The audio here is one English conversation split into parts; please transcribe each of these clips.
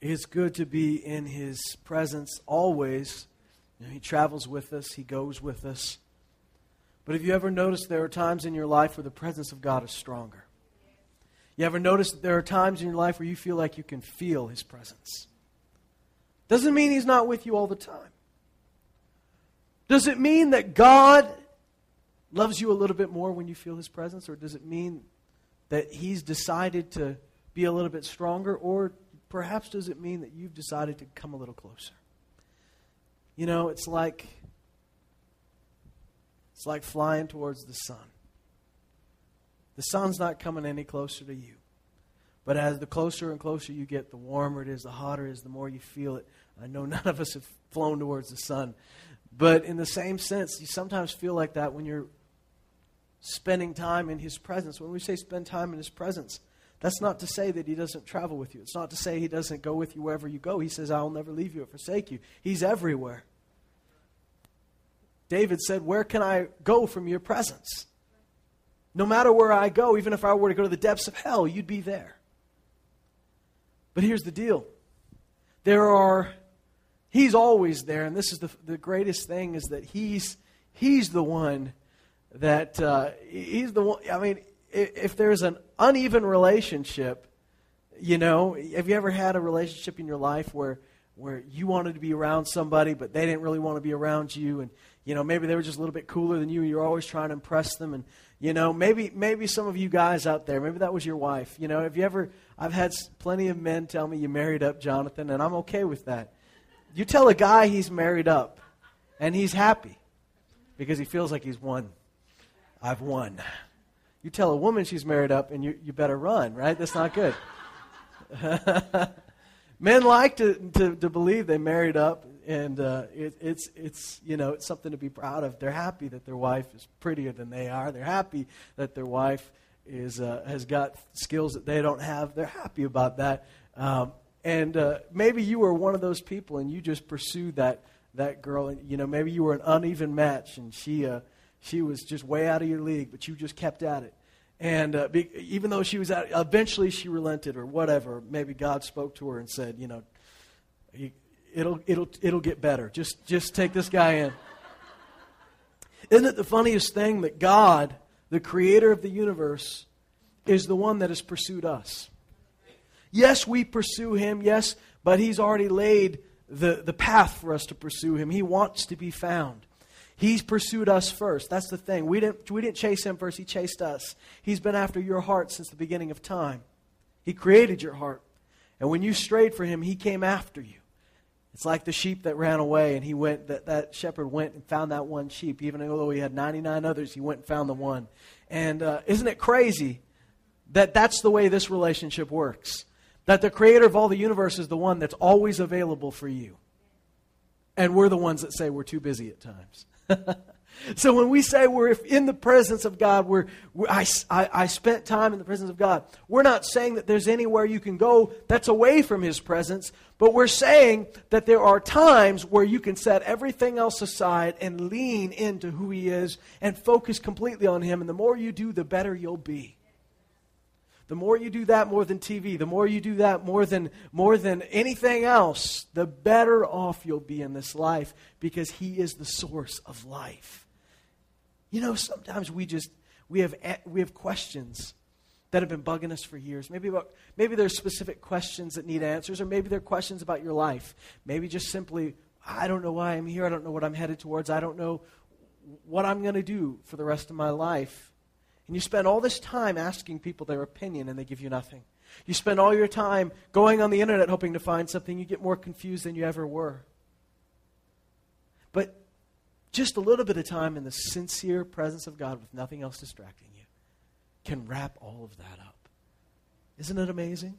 it's good to be in His presence always. You know, he travels with us, He goes with us. But have you ever noticed there are times in your life where the presence of God is stronger? You ever notice there are times in your life where you feel like you can feel His presence? Doesn't mean He's not with you all the time. Does it mean that God loves you a little bit more when you feel His presence? Or does it mean that He's decided to be a little bit stronger? Or perhaps does it mean that you've decided to come a little closer? You know, it's like it's like flying towards the sun. The sun's not coming any closer to you. But as the closer and closer you get, the warmer it is, the hotter it is, the more you feel it. I know none of us have flown towards the sun. But in the same sense, you sometimes feel like that when you're spending time in His presence. When we say spend time in His presence, that's not to say that He doesn't travel with you. It's not to say He doesn't go with you wherever you go. He says, I'll never leave you or forsake you. He's everywhere. David said, Where can I go from your presence? No matter where I go, even if I were to go to the depths of hell, you'd be there. But here's the deal there are, he's always there, and this is the, the greatest thing is that he's, he's the one that, uh, he's the one, I mean, if, there's an uneven relationship, you know, have you ever had a relationship in your life where, where you wanted to be around somebody, but they didn't really want to be around you, and you know, maybe they were just a little bit cooler than you, and you're always trying to impress them. And, you know, maybe maybe some of you guys out there, maybe that was your wife. You know, have you ever, I've had plenty of men tell me you married up Jonathan, and I'm okay with that. You tell a guy he's married up, and he's happy because he feels like he's won. I've won. You tell a woman she's married up, and you, you better run, right? That's not good. Men like to, to, to believe they married up, and uh, it, it's it's you know it's something to be proud of. They're happy that their wife is prettier than they are. They're happy that their wife is uh, has got skills that they don't have. They're happy about that. Um, and uh, maybe you were one of those people, and you just pursued that that girl. And you know maybe you were an uneven match, and she uh, she was just way out of your league, but you just kept at it. And uh, be, even though she was out, eventually she relented or whatever. Maybe God spoke to her and said, you know, it'll, it'll, it'll get better. Just, just take this guy in. Isn't it the funniest thing that God, the creator of the universe, is the one that has pursued us? Yes, we pursue him, yes, but he's already laid the, the path for us to pursue him. He wants to be found. He's pursued us first. That's the thing. We didn't, we didn't chase him first, he chased us. He's been after your heart since the beginning of time. He created your heart. And when you strayed for him, he came after you. It's like the sheep that ran away, and he went. That, that shepherd went and found that one sheep, even though he had ninety nine others. He went and found the one. And uh, isn't it crazy that that's the way this relationship works? That the creator of all the universe is the one that's always available for you, and we're the ones that say we're too busy at times. So when we say we're in the presence of God, we're, we're I, I, I, spent time in the presence of God, we're not saying that there's anywhere you can go that's away from His presence, but we're saying that there are times where you can set everything else aside and lean into who He is and focus completely on Him. And the more you do, the better you'll be. The more you do that more than TV, the more you do that more than, more than anything else, the better off you'll be in this life because He is the source of life. You know, sometimes we just we have we have questions that have been bugging us for years. Maybe about, maybe there's specific questions that need answers, or maybe they're questions about your life. Maybe just simply, I don't know why I'm here. I don't know what I'm headed towards. I don't know what I'm going to do for the rest of my life. And you spend all this time asking people their opinion, and they give you nothing. You spend all your time going on the internet hoping to find something. You get more confused than you ever were. But just a little bit of time in the sincere presence of God with nothing else distracting you can wrap all of that up. Isn't it amazing?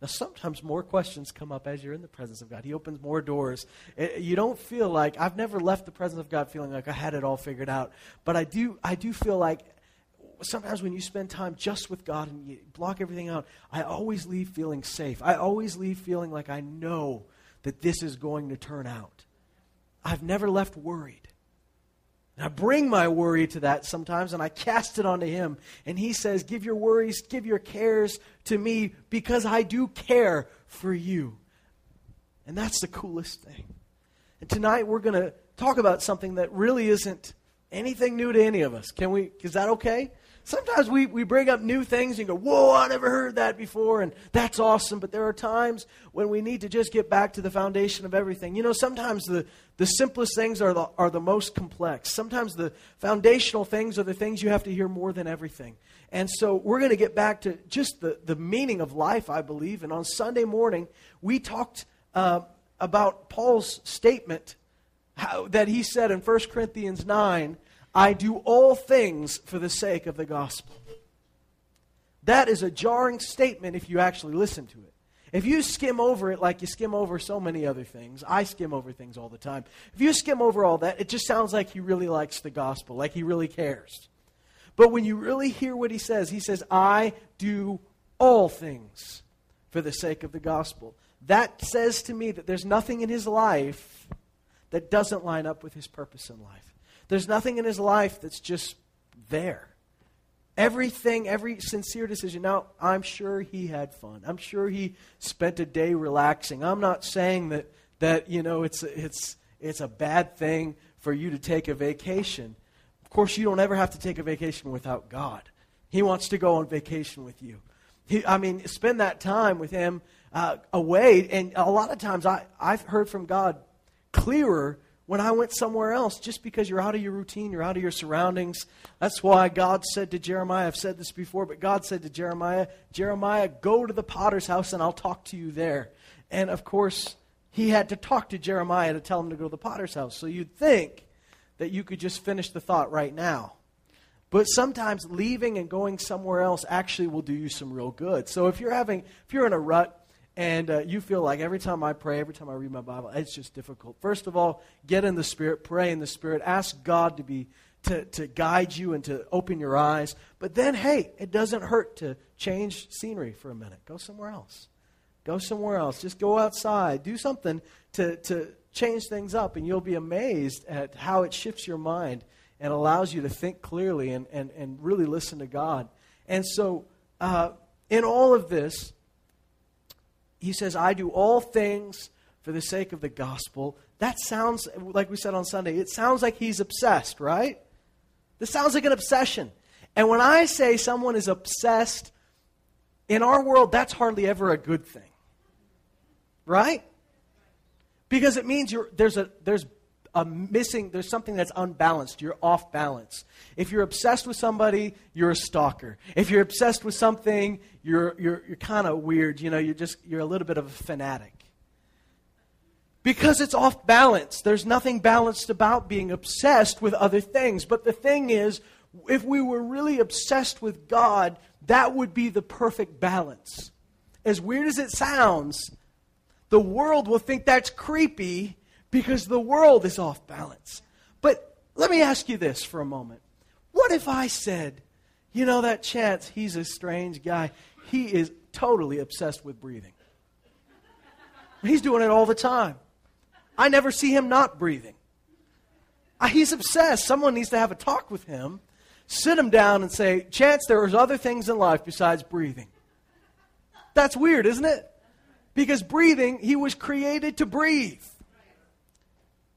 Now, sometimes more questions come up as you're in the presence of God. He opens more doors. Eh, you don't feel like I've never left the presence of God feeling like I had it all figured out, but I do. I do feel like sometimes when you spend time just with God and you block everything out, I always leave feeling safe. I always leave feeling like I know that this is going to turn out. I've never left worried. And I bring my worry to that sometimes and I cast it onto him. And he says, Give your worries, give your cares to me because I do care for you. And that's the coolest thing. And tonight we're going to talk about something that really isn't anything new to any of us. Can we? Is that okay? Sometimes we, we bring up new things and go, Whoa, I never heard that before, and that's awesome. But there are times when we need to just get back to the foundation of everything. You know, sometimes the, the simplest things are the, are the most complex. Sometimes the foundational things are the things you have to hear more than everything. And so we're going to get back to just the, the meaning of life, I believe. And on Sunday morning, we talked uh, about Paul's statement how, that he said in 1 Corinthians 9 I do all things for the sake of the gospel. That is a jarring statement if you actually listen to it. If you skim over it like you skim over so many other things, I skim over things all the time. If you skim over all that, it just sounds like he really likes the gospel, like he really cares. But when you really hear what he says, he says, I do all things for the sake of the gospel. That says to me that there's nothing in his life that doesn't line up with his purpose in life. There's nothing in his life that's just there. Everything, every sincere decision. Now, I'm sure he had fun. I'm sure he spent a day relaxing. I'm not saying that, that you know, it's, it's, it's a bad thing for you to take a vacation. Of course, you don't ever have to take a vacation without God. He wants to go on vacation with you. He, I mean, spend that time with him uh, away. And a lot of times I, I've heard from God clearer when I went somewhere else just because you're out of your routine, you're out of your surroundings. That's why God said to Jeremiah, I've said this before, but God said to Jeremiah, Jeremiah, go to the potter's house and I'll talk to you there. And of course, he had to talk to Jeremiah to tell him to go to the potter's house. So you'd think that you could just finish the thought right now. But sometimes leaving and going somewhere else actually will do you some real good. So if you're having, if you're in a rut, and uh, you feel like every time I pray, every time I read my Bible, it's just difficult. First of all, get in the Spirit, pray in the Spirit, ask God to be to, to guide you and to open your eyes. But then, hey, it doesn't hurt to change scenery for a minute. Go somewhere else. Go somewhere else. Just go outside. Do something to, to change things up, and you'll be amazed at how it shifts your mind and allows you to think clearly and, and, and really listen to God. And so, uh, in all of this, he says, I do all things for the sake of the gospel. That sounds, like we said on Sunday, it sounds like he's obsessed, right? This sounds like an obsession. And when I say someone is obsessed, in our world, that's hardly ever a good thing. Right? Because it means there's, a, there's a missing, there's something that's unbalanced. You're off balance. If you're obsessed with somebody, you're a stalker. If you're obsessed with something, you're, you're, you're kind of weird. You know, you're just, you're a little bit of a fanatic. Because it's off balance. There's nothing balanced about being obsessed with other things. But the thing is, if we were really obsessed with God, that would be the perfect balance. As weird as it sounds, the world will think that's creepy because the world is off balance. But let me ask you this for a moment. What if I said, you know, that Chance, he's a strange guy. He is totally obsessed with breathing. He's doing it all the time. I never see him not breathing. Uh, he's obsessed. Someone needs to have a talk with him, sit him down, and say, Chance, there are other things in life besides breathing. That's weird, isn't it? Because breathing, he was created to breathe.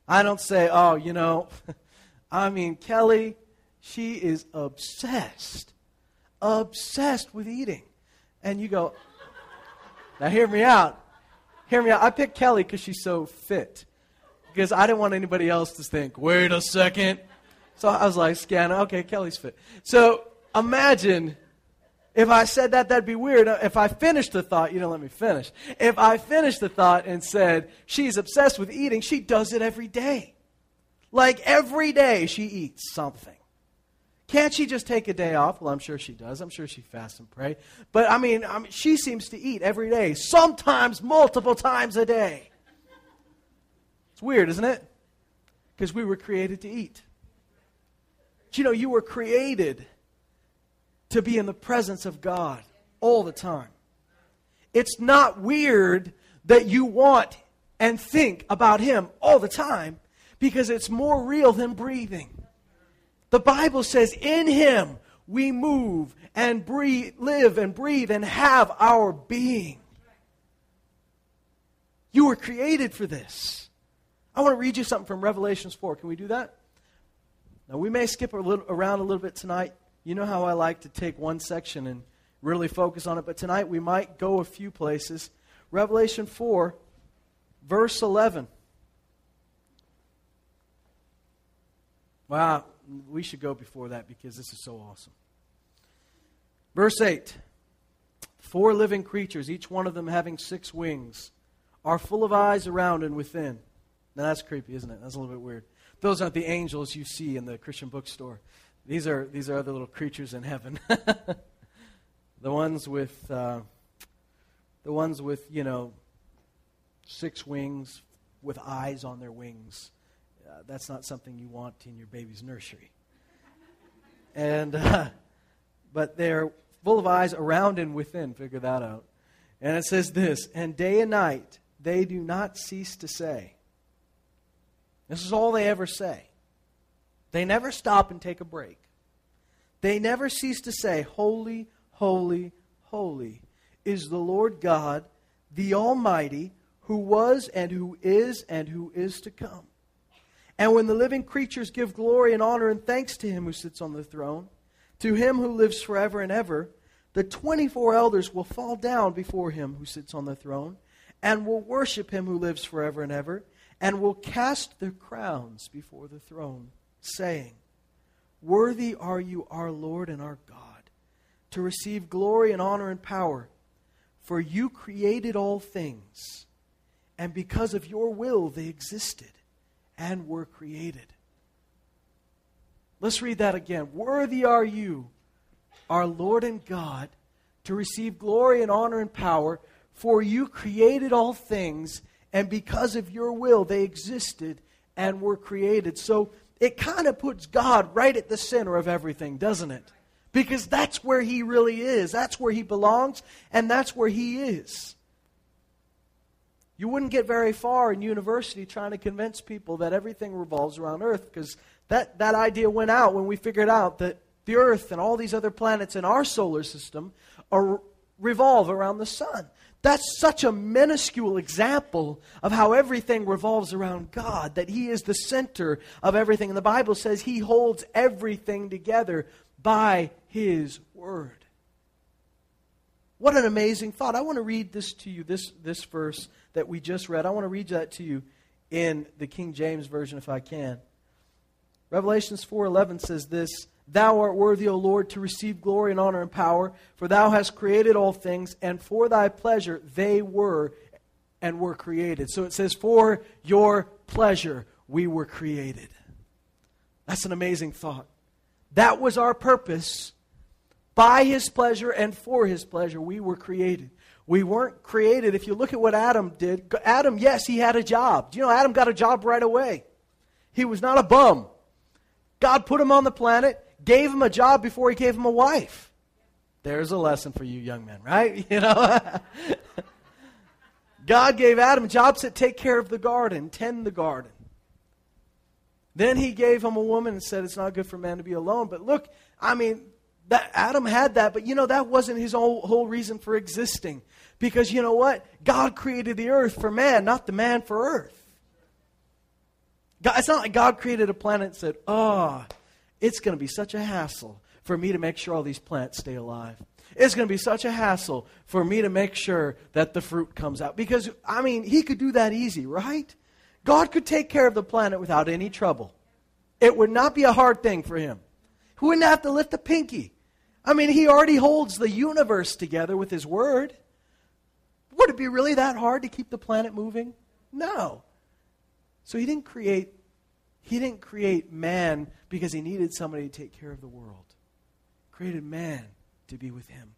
I don't say, oh, you know, I mean, Kelly, she is obsessed, obsessed with eating. And you go, now hear me out. Hear me out. I picked Kelly because she's so fit. Because I didn't want anybody else to think, wait a second. So I was like, scan, okay, Kelly's fit. So imagine if I said that, that'd be weird. If I finished the thought, you don't let me finish. If I finished the thought and said, she's obsessed with eating, she does it every day. Like every day she eats something. Can't she just take a day off? Well, I'm sure she does. I'm sure she fasts and pray. But I mean, I mean, she seems to eat every day, sometimes multiple times a day. It's weird, isn't it? Because we were created to eat. But you know, you were created to be in the presence of God all the time. It's not weird that you want and think about Him all the time because it's more real than breathing. The Bible says, in Him we move and breathe, live and breathe and have our being. You were created for this. I want to read you something from Revelations 4. Can we do that? Now, we may skip a little, around a little bit tonight. You know how I like to take one section and really focus on it, but tonight we might go a few places. Revelation 4, verse 11. Wow, we should go before that because this is so awesome. Verse 8 Four living creatures, each one of them having six wings, are full of eyes around and within. Now that's creepy, isn't it? That's a little bit weird. Those aren't the angels you see in the Christian bookstore. These are, these are other little creatures in heaven. the ones with, uh, the ones with, you know, six wings with eyes on their wings. Uh, that's not something you want in your baby's nursery. And, uh, but they're full of eyes around and within. Figure that out. And it says this And day and night they do not cease to say. This is all they ever say. They never stop and take a break. They never cease to say, Holy, holy, holy is the Lord God, the Almighty, who was and who is and who is to come. And when the living creatures give glory and honor and thanks to him who sits on the throne, to him who lives forever and ever, the 24 elders will fall down before him who sits on the throne and will worship him who lives forever and ever and will cast their crowns before the throne, saying, Worthy are you, our Lord and our God, to receive glory and honor and power, for you created all things, and because of your will they existed and were created. Let's read that again. Worthy are you, our Lord and God, to receive glory and honor and power, for you created all things and because of your will, they existed and were created. So it kind of puts God right at the center of everything, doesn't it? Because that's where He really is. That's where He belongs, and that's where He is. You wouldn't get very far in university trying to convince people that everything revolves around Earth because that, that idea went out when we figured out that the Earth and all these other planets in our solar system are, revolve around the sun. That's such a minuscule example of how everything revolves around God, that He is the center of everything. And the Bible says He holds everything together by His Word. What an amazing thought. I want to read this to you, this, this verse that we just read. I want to read that to you in the King James Version if I can. Revelations 4:11 says this, Thou art worthy, O Lord, to receive glory and honor and power, for thou hast created all things, and for thy pleasure they were and were created. So it says, For your pleasure we were created. That's an amazing thought. That was our purpose. By his pleasure and for his pleasure, we were created. We weren't created. If you look at what Adam did, Adam, yes, he had a job. Do you know Adam got a job right away? He was not a bum. God put him on the planet gave him a job before he gave him a wife. There's a lesson for you young men, right? You know. God gave Adam jobs to take care of the garden, tend the garden. Then he gave him a woman and said it's not good for man to be alone. But look, I mean, that Adam had that, but you know that wasn't his whole, whole reason for existing. Because you know what? God created the earth for man, not the man for earth. God, it's not like God created a planet and said, "Oh, it's going to be such a hassle for me to make sure all these plants stay alive. It's going to be such a hassle for me to make sure that the fruit comes out. Because, I mean, he could do that easy, right? God could take care of the planet without any trouble. It would not be a hard thing for him. He wouldn't have to lift a pinky. I mean, he already holds the universe together with his word. Would it be really that hard to keep the planet moving? No. So he didn't create he didn't create man because he needed somebody to take care of the world. He created man to be with him.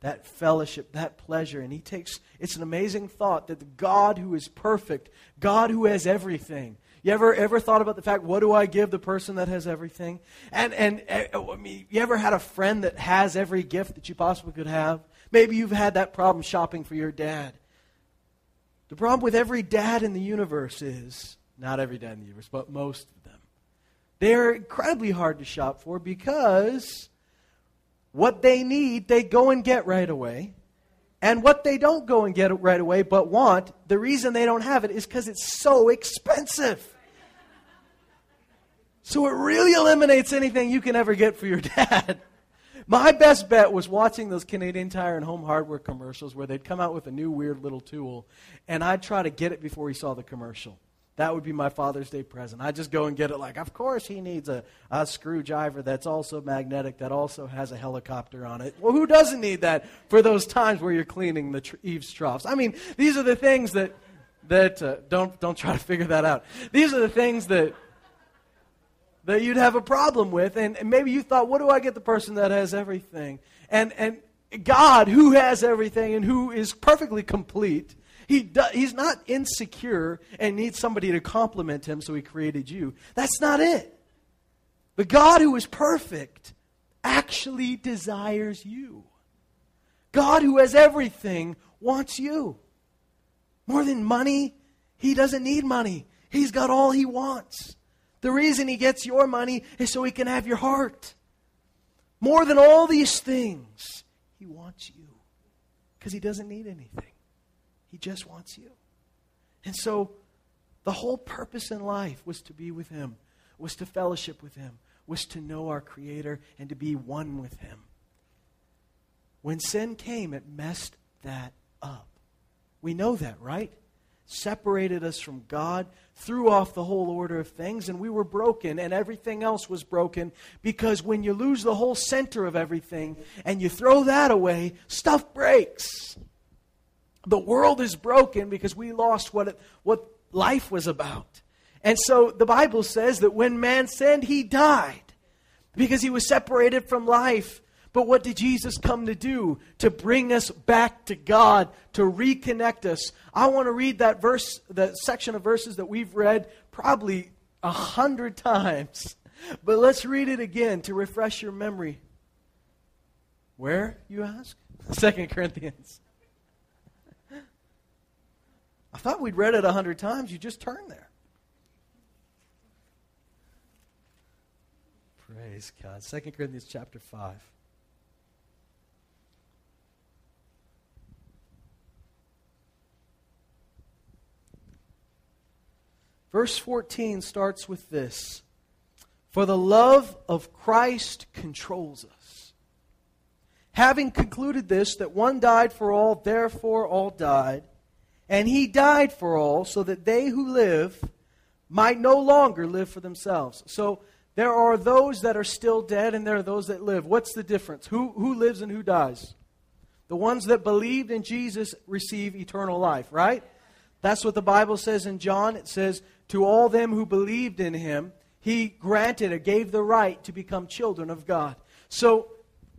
That fellowship, that pleasure. And he takes, it's an amazing thought that the God who is perfect, God who has everything. You ever, ever thought about the fact, what do I give the person that has everything? And, and eh, I mean, you ever had a friend that has every gift that you possibly could have? Maybe you've had that problem shopping for your dad. The problem with every dad in the universe is not every dad in the universe, but most of them. They're incredibly hard to shop for because what they need, they go and get right away. And what they don't go and get right away but want, the reason they don't have it is because it's so expensive. So it really eliminates anything you can ever get for your dad. My best bet was watching those Canadian Tire and Home Hardware commercials where they'd come out with a new weird little tool, and I'd try to get it before he saw the commercial. That would be my Father's Day present. I just go and get it like, of course he needs a, a screwdriver that's also magnetic, that also has a helicopter on it. Well, who doesn't need that for those times where you're cleaning the tr- eaves troughs? I mean, these are the things that, that uh, don't, don't try to figure that out. These are the things that, that you'd have a problem with. And, and maybe you thought, what do I get the person that has everything? And, and God, who has everything and who is perfectly complete, he do, he's not insecure and needs somebody to compliment him, so he created you. That's not it. But God, who is perfect, actually desires you. God, who has everything, wants you. More than money, he doesn't need money. He's got all he wants. The reason he gets your money is so he can have your heart. More than all these things, he wants you because he doesn't need anything. He just wants you. And so the whole purpose in life was to be with him, was to fellowship with him, was to know our Creator and to be one with him. When sin came, it messed that up. We know that, right? Separated us from God, threw off the whole order of things, and we were broken, and everything else was broken. Because when you lose the whole center of everything and you throw that away, stuff breaks. The world is broken because we lost what, it, what life was about. And so the Bible says that when man sinned, he died because he was separated from life. But what did Jesus come to do? To bring us back to God, to reconnect us. I want to read that verse, that section of verses that we've read probably a hundred times. But let's read it again to refresh your memory. Where, you ask? Second Corinthians. I thought we'd read it a hundred times. You just turn there. Praise God. Second Corinthians chapter 5. Verse 14 starts with this For the love of Christ controls us. Having concluded this, that one died for all, therefore all died. And he died for all, so that they who live might no longer live for themselves. So there are those that are still dead, and there are those that live. What's the difference? Who, who lives and who dies? The ones that believed in Jesus receive eternal life, right? That's what the Bible says in John. It says, To all them who believed in him, he granted or gave the right to become children of God. So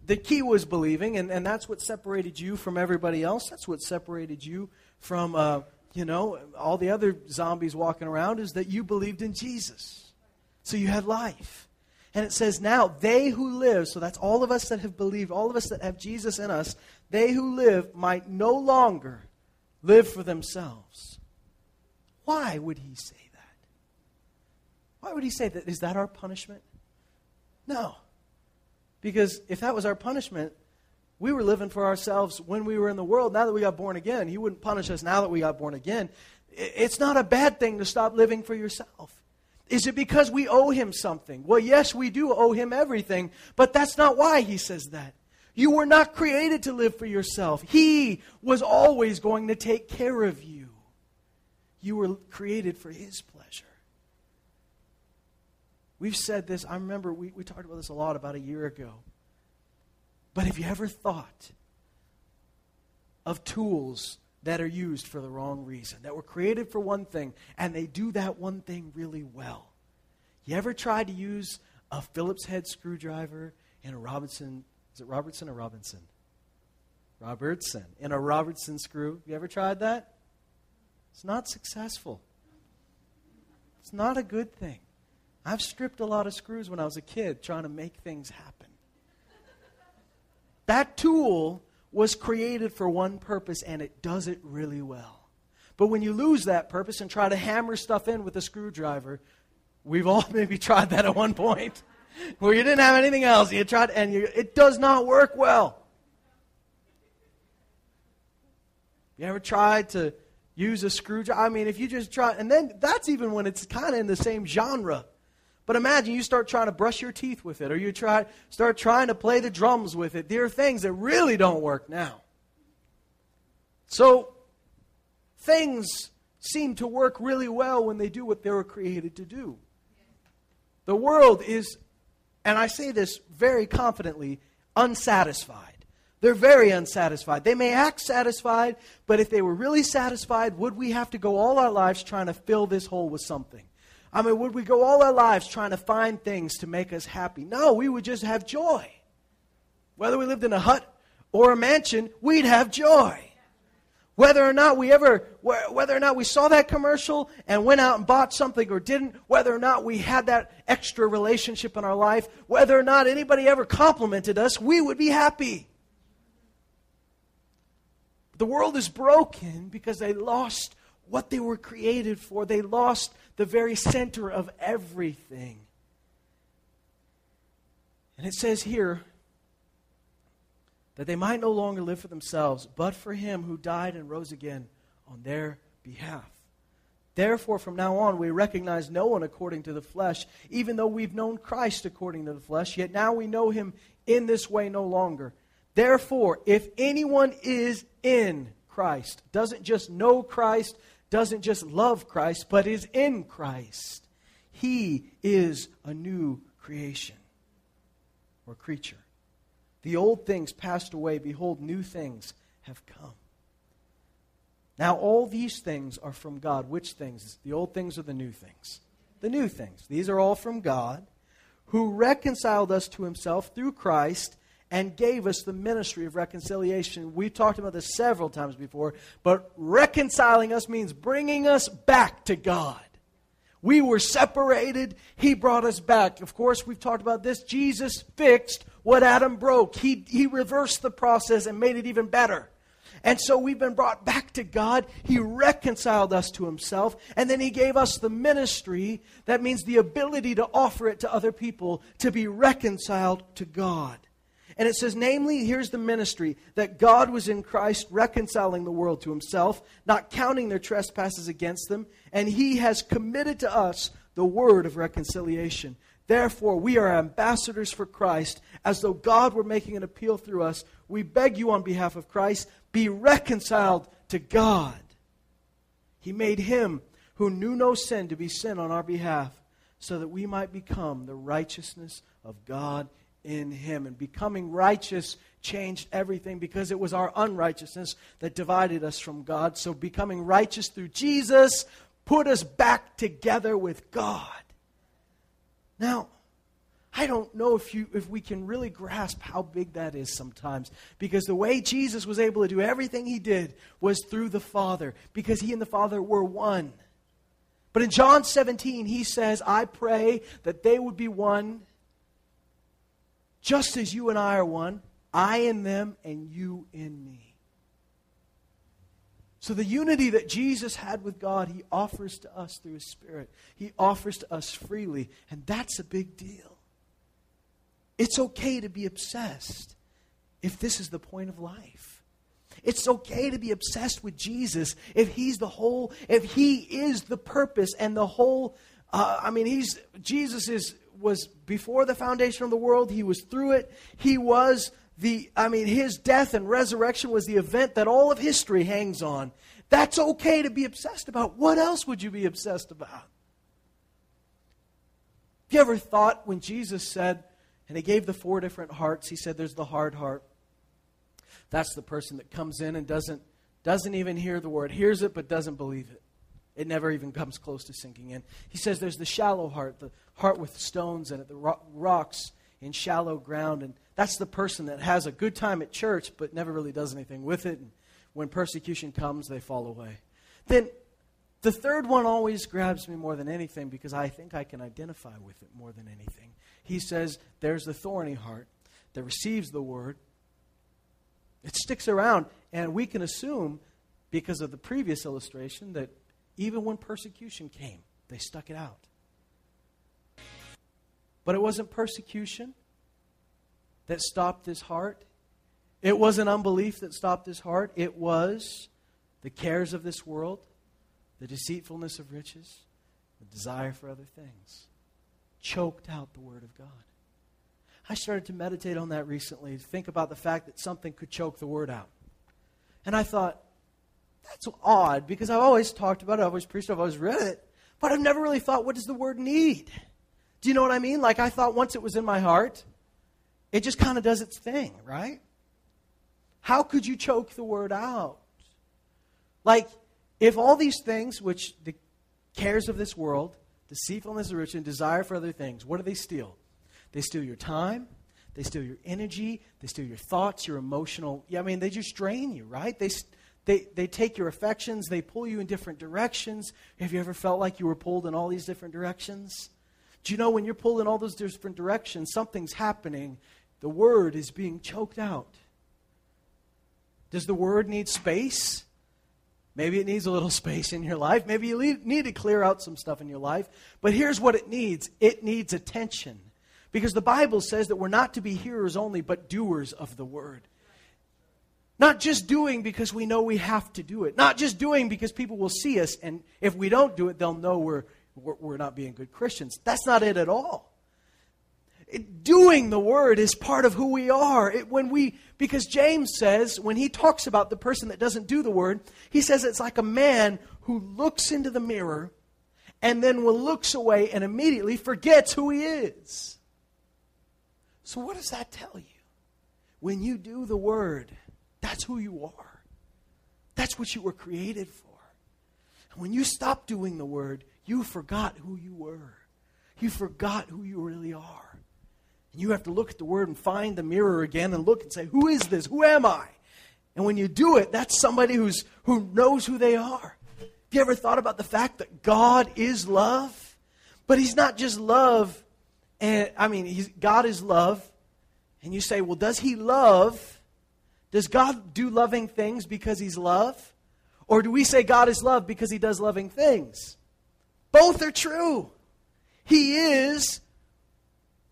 the key was believing, and, and that's what separated you from everybody else. That's what separated you from, uh, you know, all the other zombies walking around is that you believed in Jesus. So you had life. And it says, now they who live, so that's all of us that have believed, all of us that have Jesus in us, they who live might no longer live for themselves. Why would he say that? Why would he say that? Is that our punishment? No. Because if that was our punishment, we were living for ourselves when we were in the world. Now that we got born again, He wouldn't punish us now that we got born again. It's not a bad thing to stop living for yourself. Is it because we owe Him something? Well, yes, we do owe Him everything, but that's not why He says that. You were not created to live for yourself. He was always going to take care of you. You were created for His pleasure. We've said this, I remember we, we talked about this a lot about a year ago. But have you ever thought of tools that are used for the wrong reason, that were created for one thing, and they do that one thing really well? You ever tried to use a Phillips head screwdriver in a Robinson? Is it Robertson or Robinson? Robertson. In a Robertson screw. You ever tried that? It's not successful. It's not a good thing. I've stripped a lot of screws when I was a kid trying to make things happen. That tool was created for one purpose and it does it really well. But when you lose that purpose and try to hammer stuff in with a screwdriver, we've all maybe tried that at one point where you didn't have anything else. You tried and you, it does not work well. You ever tried to use a screwdriver? I mean, if you just try, and then that's even when it's kind of in the same genre. But imagine you start trying to brush your teeth with it, or you try start trying to play the drums with it. There are things that really don't work now. So things seem to work really well when they do what they were created to do. The world is, and I say this very confidently, unsatisfied. They're very unsatisfied. They may act satisfied, but if they were really satisfied, would we have to go all our lives trying to fill this hole with something? I mean, would we go all our lives trying to find things to make us happy? No, we would just have joy. Whether we lived in a hut or a mansion, we'd have joy. Whether or not we ever, whether or not we saw that commercial and went out and bought something or didn't, whether or not we had that extra relationship in our life, whether or not anybody ever complimented us, we would be happy. The world is broken because they lost what they were created for. They lost the very center of everything. And it says here that they might no longer live for themselves, but for him who died and rose again on their behalf. Therefore, from now on, we recognize no one according to the flesh, even though we've known Christ according to the flesh, yet now we know him in this way no longer. Therefore, if anyone is in Christ, doesn't just know Christ, doesn't just love Christ, but is in Christ, he is a new creation or creature. The old things passed away. Behold, new things have come. Now, all these things are from God. Which things? The old things or the new things? The new things. These are all from God, who reconciled us to himself through Christ and gave us the ministry of reconciliation. We've talked about this several times before, but reconciling us means bringing us back to God. We were separated. He brought us back. Of course, we've talked about this. Jesus fixed what Adam broke. He, he reversed the process and made it even better. And so we've been brought back to God. He reconciled us to Himself. And then He gave us the ministry. That means the ability to offer it to other people to be reconciled to God. And it says, namely, here's the ministry that God was in Christ reconciling the world to himself, not counting their trespasses against them, and he has committed to us the word of reconciliation. Therefore, we are ambassadors for Christ, as though God were making an appeal through us. We beg you on behalf of Christ, be reconciled to God. He made him who knew no sin to be sin on our behalf, so that we might become the righteousness of God in him. And becoming righteous changed everything because it was our unrighteousness that divided us from God. So becoming righteous through Jesus put us back together with God. Now, I don't know if you if we can really grasp how big that is sometimes because the way Jesus was able to do everything he did was through the Father because he and the Father were one. But in John 17 he says, "I pray that they would be one just as you and I are one, I in them and you in me. So, the unity that Jesus had with God, He offers to us through His Spirit. He offers to us freely. And that's a big deal. It's okay to be obsessed if this is the point of life. It's okay to be obsessed with Jesus if He's the whole, if He is the purpose and the whole. Uh, I mean, He's Jesus is was before the foundation of the world. He was through it. He was the, I mean, his death and resurrection was the event that all of history hangs on. That's okay to be obsessed about. What else would you be obsessed about? Have you ever thought when Jesus said, and he gave the four different hearts, he said there's the hard heart. That's the person that comes in and doesn't, doesn't even hear the word, hears it but doesn't believe it. It never even comes close to sinking in. He says there's the shallow heart, the heart with stones in it, the ro- rocks in shallow ground. And that's the person that has a good time at church but never really does anything with it. And when persecution comes, they fall away. Then the third one always grabs me more than anything because I think I can identify with it more than anything. He says there's the thorny heart that receives the word, it sticks around, and we can assume because of the previous illustration that even when persecution came, they stuck it out. But it wasn't persecution that stopped his heart. It wasn't unbelief that stopped his heart. It was the cares of this world, the deceitfulness of riches, the desire for other things. Choked out the Word of God. I started to meditate on that recently, to think about the fact that something could choke the Word out. And I thought, that's odd because I've always talked about it, I've always preached it, I've always read it, but I've never really thought, what does the Word need? Do you know what I mean? Like, I thought once it was in my heart, it just kind of does its thing, right? How could you choke the Word out? Like, if all these things, which the cares of this world, deceitfulness of riches, and desire for other things, what do they steal? They steal your time, they steal your energy, they steal your thoughts, your emotional. Yeah, I mean, they just drain you, right? They, they, they take your affections, they pull you in different directions. Have you ever felt like you were pulled in all these different directions? Do you know when you're pulled in all those different directions, something's happening? The word is being choked out. Does the word need space? Maybe it needs a little space in your life. Maybe you need to clear out some stuff in your life. But here's what it needs it needs attention. Because the Bible says that we're not to be hearers only, but doers of the word. Not just doing because we know we have to do it. Not just doing because people will see us, and if we don't do it, they'll know we're, we're not being good Christians. That's not it at all. It, doing the word is part of who we are. It, when we, because James says, when he talks about the person that doesn't do the word, he says it's like a man who looks into the mirror and then looks away and immediately forgets who he is. So, what does that tell you? When you do the word, that's who you are. That's what you were created for. And when you stop doing the word, you forgot who you were. You forgot who you really are. And you have to look at the word and find the mirror again and look and say, Who is this? Who am I? And when you do it, that's somebody who's, who knows who they are. Have you ever thought about the fact that God is love? But He's not just love and I mean, God is love. And you say, well, does He love? Does God do loving things because He's love? Or do we say God is love because He does loving things? Both are true. He is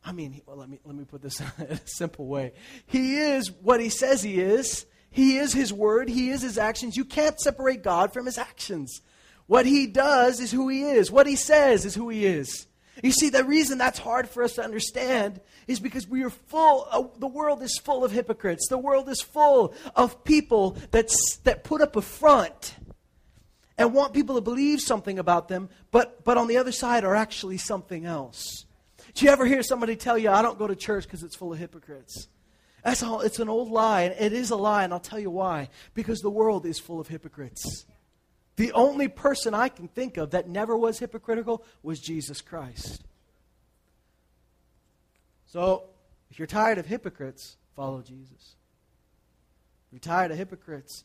I mean, well, let me, let me put this in a simple way. He is what he says he is. He is his word. He is his actions. You can't separate God from his actions. What he does is who he is. What he says is who he is. You see, the reason that's hard for us to understand is because we are full, uh, the world is full of hypocrites. The world is full of people that's, that put up a front and want people to believe something about them, but, but on the other side are actually something else. Do you ever hear somebody tell you, I don't go to church because it's full of hypocrites? That's all, it's an old lie, and it is a lie, and I'll tell you why. Because the world is full of hypocrites. The only person I can think of that never was hypocritical was Jesus Christ. So, if you're tired of hypocrites, follow Jesus. If you're tired of hypocrites,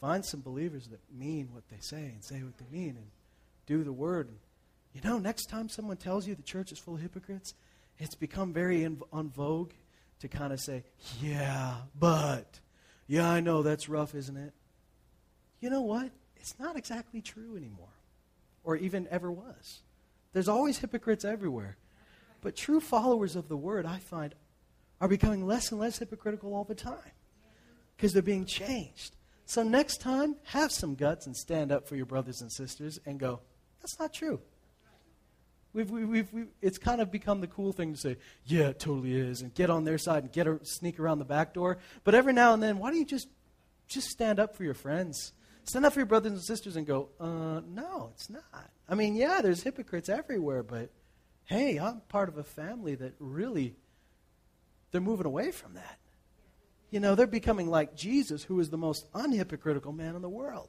find some believers that mean what they say and say what they mean and do the word. You know, next time someone tells you the church is full of hypocrites, it's become very in, on vogue to kind of say, yeah, but, yeah, I know that's rough, isn't it? You know what? It's not exactly true anymore, or even ever was. There's always hypocrites everywhere. But true followers of the word, I find, are becoming less and less hypocritical all the time because they're being changed. So next time, have some guts and stand up for your brothers and sisters and go, that's not true. We've, we've, we've, it's kind of become the cool thing to say, yeah, it totally is, and get on their side and get a, sneak around the back door. But every now and then, why don't you just, just stand up for your friends? Stand up for your brothers and sisters and go, uh, no, it's not. I mean, yeah, there's hypocrites everywhere, but hey, I'm part of a family that really, they're moving away from that. You know, they're becoming like Jesus, who is the most unhypocritical man in the world.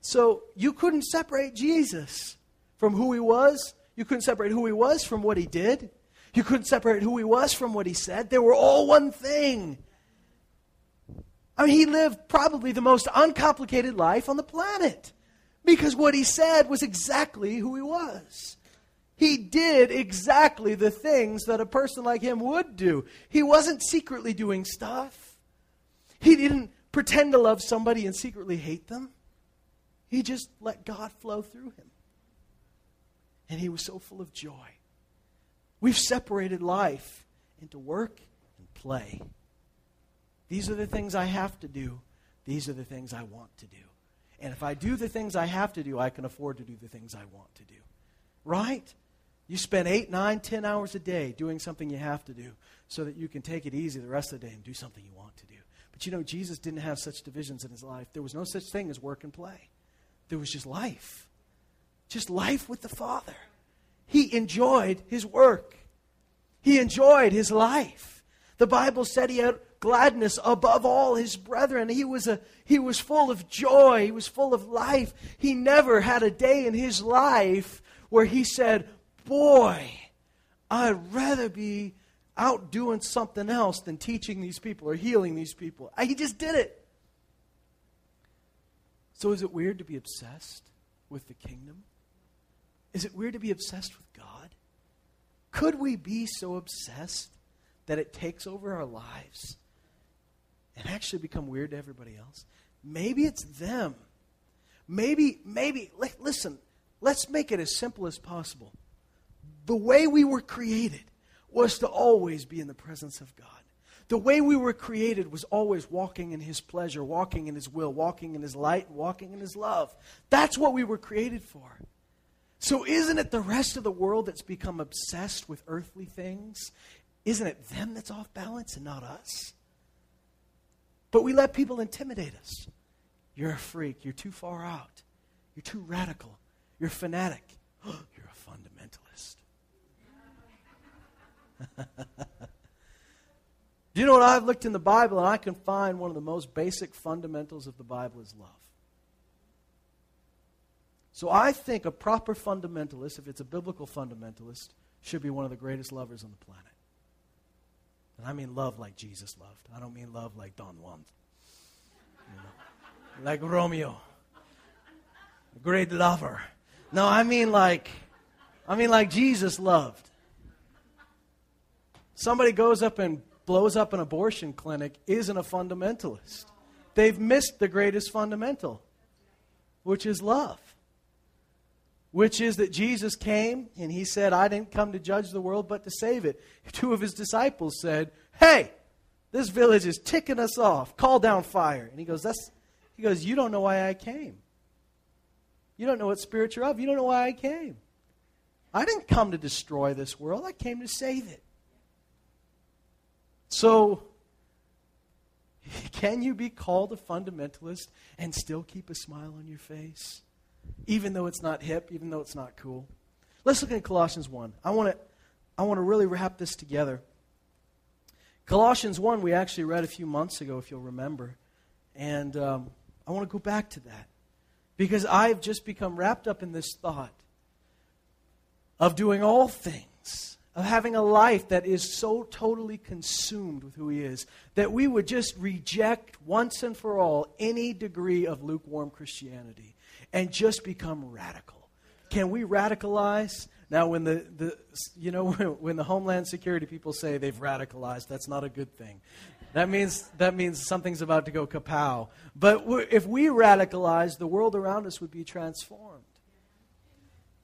So you couldn't separate Jesus from who he was. You couldn't separate who he was from what he did. You couldn't separate who he was from what he said. They were all one thing. I mean, he lived probably the most uncomplicated life on the planet because what he said was exactly who he was. He did exactly the things that a person like him would do. He wasn't secretly doing stuff. He didn't pretend to love somebody and secretly hate them. He just let God flow through him. And he was so full of joy. We've separated life into work and play. These are the things I have to do. These are the things I want to do. And if I do the things I have to do, I can afford to do the things I want to do. Right? You spend eight, nine, ten hours a day doing something you have to do so that you can take it easy the rest of the day and do something you want to do. But you know, Jesus didn't have such divisions in his life. There was no such thing as work and play, there was just life. Just life with the Father. He enjoyed his work, he enjoyed his life. The Bible said he had gladness above all his brethren. He was, a, he was full of joy. He was full of life. He never had a day in his life where he said, Boy, I'd rather be out doing something else than teaching these people or healing these people. He just did it. So is it weird to be obsessed with the kingdom? Is it weird to be obsessed with God? Could we be so obsessed that it takes over our lives and actually become weird to everybody else? Maybe it's them. Maybe, maybe, listen, let's make it as simple as possible. The way we were created was to always be in the presence of God. The way we were created was always walking in His pleasure, walking in His will, walking in His light, walking in His love. That's what we were created for. So, isn't it the rest of the world that's become obsessed with earthly things? Isn't it them that's off balance and not us? But we let people intimidate us. You're a freak. You're too far out. You're too radical. You're fanatic. You're a fundamentalist. Do you know what I've looked in the Bible and I can find one of the most basic fundamentals of the Bible is love. So I think a proper fundamentalist, if it's a biblical fundamentalist, should be one of the greatest lovers on the planet. And I mean love like Jesus loved. I don't mean love like Don Juan. You know, like Romeo. Great lover. No, I mean like I mean like Jesus loved. Somebody goes up and blows up an abortion clinic isn't a fundamentalist. They've missed the greatest fundamental, which is love which is that Jesus came and he said, I didn't come to judge the world but to save it. Two of his disciples said, Hey, this village is ticking us off. Call down fire. And he goes, That's he goes, You don't know why I came. You don't know what spirit you're of. You don't know why I came. I didn't come to destroy this world. I came to save it. So can you be called a fundamentalist and still keep a smile on your face? Even though it's not hip, even though it's not cool. Let's look at Colossians 1. I want to I want to really wrap this together. Colossians 1, we actually read a few months ago, if you'll remember. And um, I want to go back to that. Because I've just become wrapped up in this thought of doing all things, of having a life that is so totally consumed with who He is, that we would just reject once and for all any degree of lukewarm Christianity and just become radical. Can we radicalize? Now, when the, the you know when the Homeland Security people say they've radicalized, that's not a good thing. That means that means something's about to go kapow. But if we radicalize, the world around us would be transformed.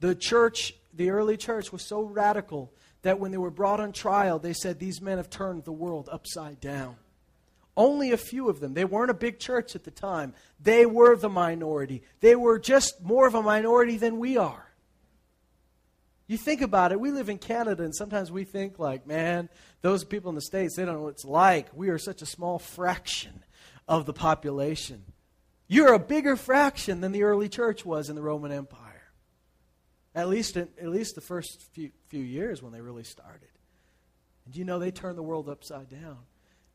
The church, the early church, was so radical that when they were brought on trial, they said these men have turned the world upside down. Only a few of them. They weren't a big church at the time. They were the minority. They were just more of a minority than we are. You think about it, we live in Canada, and sometimes we think, like, man, those people in the States, they don't know what it's like. We are such a small fraction of the population. You're a bigger fraction than the early church was in the Roman Empire. At least, at least the first few, few years when they really started. And you know, they turned the world upside down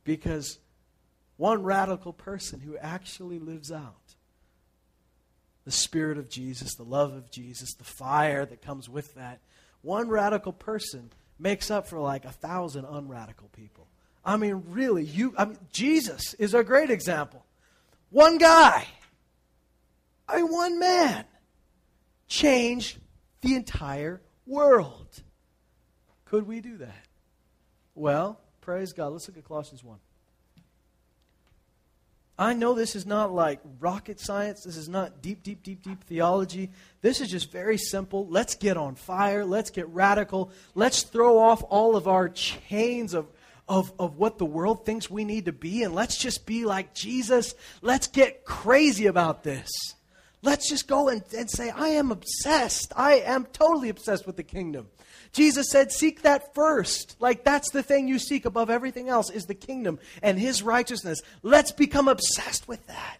because one radical person who actually lives out the Spirit of Jesus, the love of Jesus, the fire that comes with that. One radical person makes up for like a thousand unradical people. I mean, really, you I mean, Jesus is a great example. One guy, I mean, one man changed the entire world. Could we do that? Well, praise God. Let's look at Colossians 1. I know this is not like rocket science. This is not deep, deep, deep, deep theology. This is just very simple. Let's get on fire. Let's get radical. Let's throw off all of our chains of, of, of what the world thinks we need to be, and let's just be like Jesus. Let's get crazy about this. Let's just go and, and say, I am obsessed. I am totally obsessed with the kingdom. Jesus said, Seek that first. Like, that's the thing you seek above everything else is the kingdom and his righteousness. Let's become obsessed with that.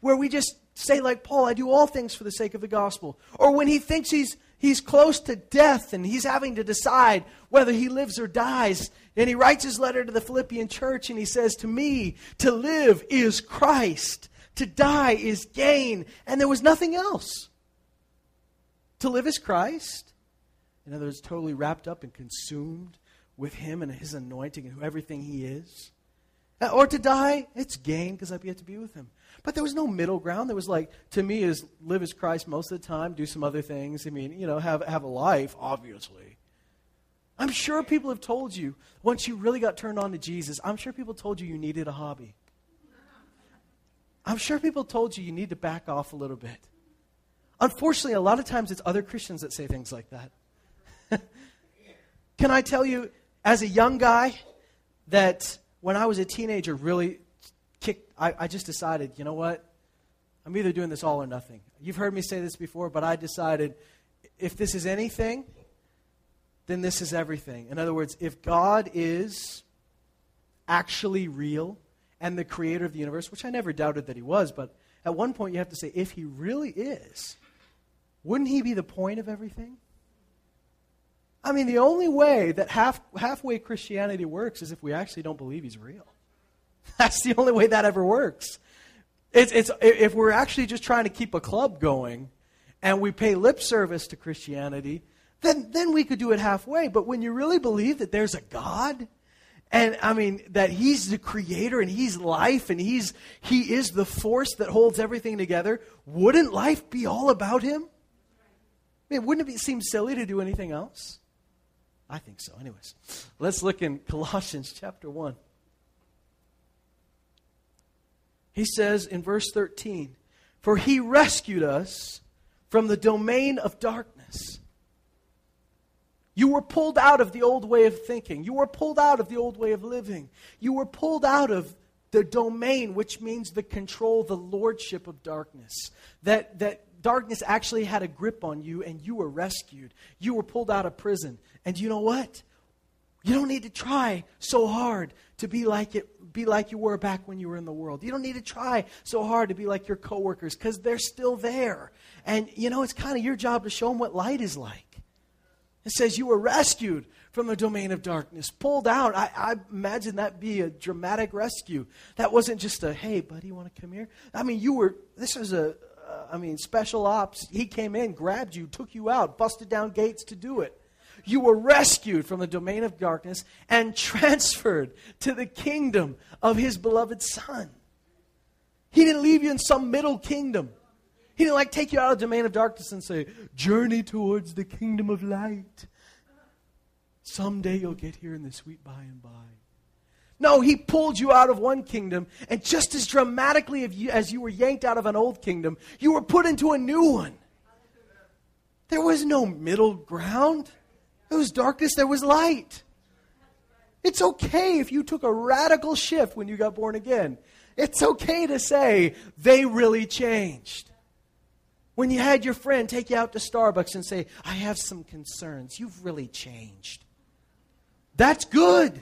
Where we just say, like Paul, I do all things for the sake of the gospel. Or when he thinks he's, he's close to death and he's having to decide whether he lives or dies. And he writes his letter to the Philippian church and he says, To me, to live is Christ, to die is gain. And there was nothing else. To live is Christ. In other words, totally wrapped up and consumed with him and his anointing and everything he is. Uh, or to die, it's gain because I've yet to be with him. But there was no middle ground. There was like, to me, is live as Christ most of the time, do some other things. I mean, you know, have, have a life, obviously. I'm sure people have told you, once you really got turned on to Jesus, I'm sure people told you you needed a hobby. I'm sure people told you you need to back off a little bit. Unfortunately, a lot of times it's other Christians that say things like that. Can I tell you, as a young guy, that when I was a teenager, really kicked, I, I just decided, you know what? I'm either doing this all or nothing. You've heard me say this before, but I decided if this is anything, then this is everything. In other words, if God is actually real and the creator of the universe, which I never doubted that he was, but at one point you have to say, if he really is, wouldn't he be the point of everything? I mean, the only way that half, halfway Christianity works is if we actually don't believe he's real. That's the only way that ever works. It's, it's, if we're actually just trying to keep a club going and we pay lip service to Christianity, then, then we could do it halfway. But when you really believe that there's a God, and I mean that He's the creator and He's life and He's He is the force that holds everything together, wouldn't life be all about Him? I mean, wouldn't it be, seem silly to do anything else? I think so. Anyways, let's look in Colossians chapter 1. He says in verse 13, For he rescued us from the domain of darkness. You were pulled out of the old way of thinking. You were pulled out of the old way of living. You were pulled out of the domain, which means the control, the lordship of darkness. That, that darkness actually had a grip on you and you were rescued. You were pulled out of prison. And you know what? You don't need to try so hard to be like it be like you were back when you were in the world. You don't need to try so hard to be like your coworkers cuz they're still there. And you know, it's kind of your job to show them what light is like. It says you were rescued from the domain of darkness, pulled out. I, I imagine that be a dramatic rescue. That wasn't just a, hey, buddy, you want to come here? I mean, you were, this was a, uh, I mean, special ops. He came in, grabbed you, took you out, busted down gates to do it. You were rescued from the domain of darkness and transferred to the kingdom of his beloved Son. He didn't leave you in some middle kingdom. He didn't like take you out of the domain of darkness and say, journey towards the kingdom of light. Someday you'll get here in the sweet by and by. No, he pulled you out of one kingdom, and just as dramatically as you were yanked out of an old kingdom, you were put into a new one. There was no middle ground. There was darkness, there was light. It's okay if you took a radical shift when you got born again. It's okay to say, they really changed. When you had your friend take you out to Starbucks and say, I have some concerns, you've really changed. That's good.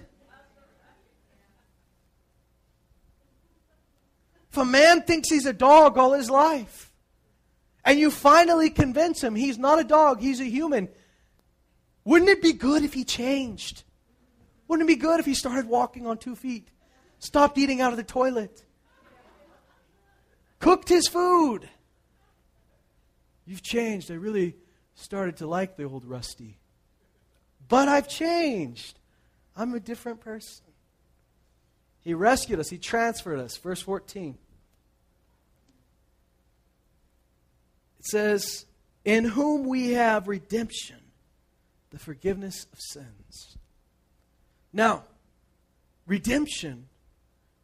If a man thinks he's a dog all his life, and you finally convince him he's not a dog, he's a human, wouldn't it be good if he changed? Wouldn't it be good if he started walking on two feet, stopped eating out of the toilet, cooked his food? You've changed. I really started to like the old Rusty. But I've changed. I'm a different person. He rescued us, He transferred us. Verse 14. It says, In whom we have redemption the forgiveness of sins. Now, redemption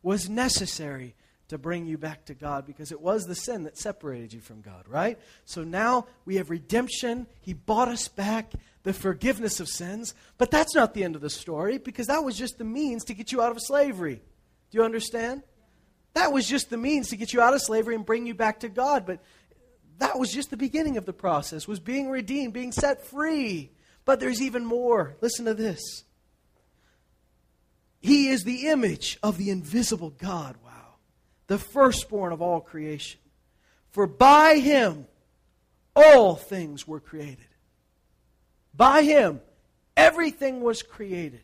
was necessary to bring you back to God because it was the sin that separated you from God, right? So now we have redemption. He bought us back, the forgiveness of sins. But that's not the end of the story because that was just the means to get you out of slavery. Do you understand? That was just the means to get you out of slavery and bring you back to God. But that was just the beginning of the process, was being redeemed, being set free. But there's even more. Listen to this. He is the image of the invisible God. The firstborn of all creation. For by him all things were created. By him everything was created.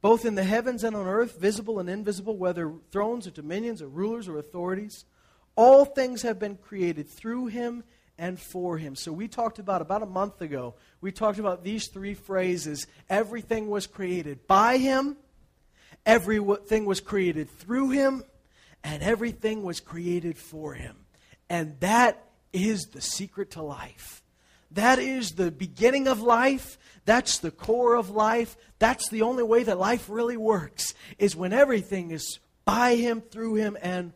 Both in the heavens and on earth, visible and invisible, whether thrones or dominions or rulers or authorities. All things have been created through him and for him. So we talked about about a month ago, we talked about these three phrases. Everything was created by him, everything was created through him, and everything was created for him. And that is the secret to life. That is the beginning of life. That's the core of life. That's the only way that life really works, is when everything is by him, through him, and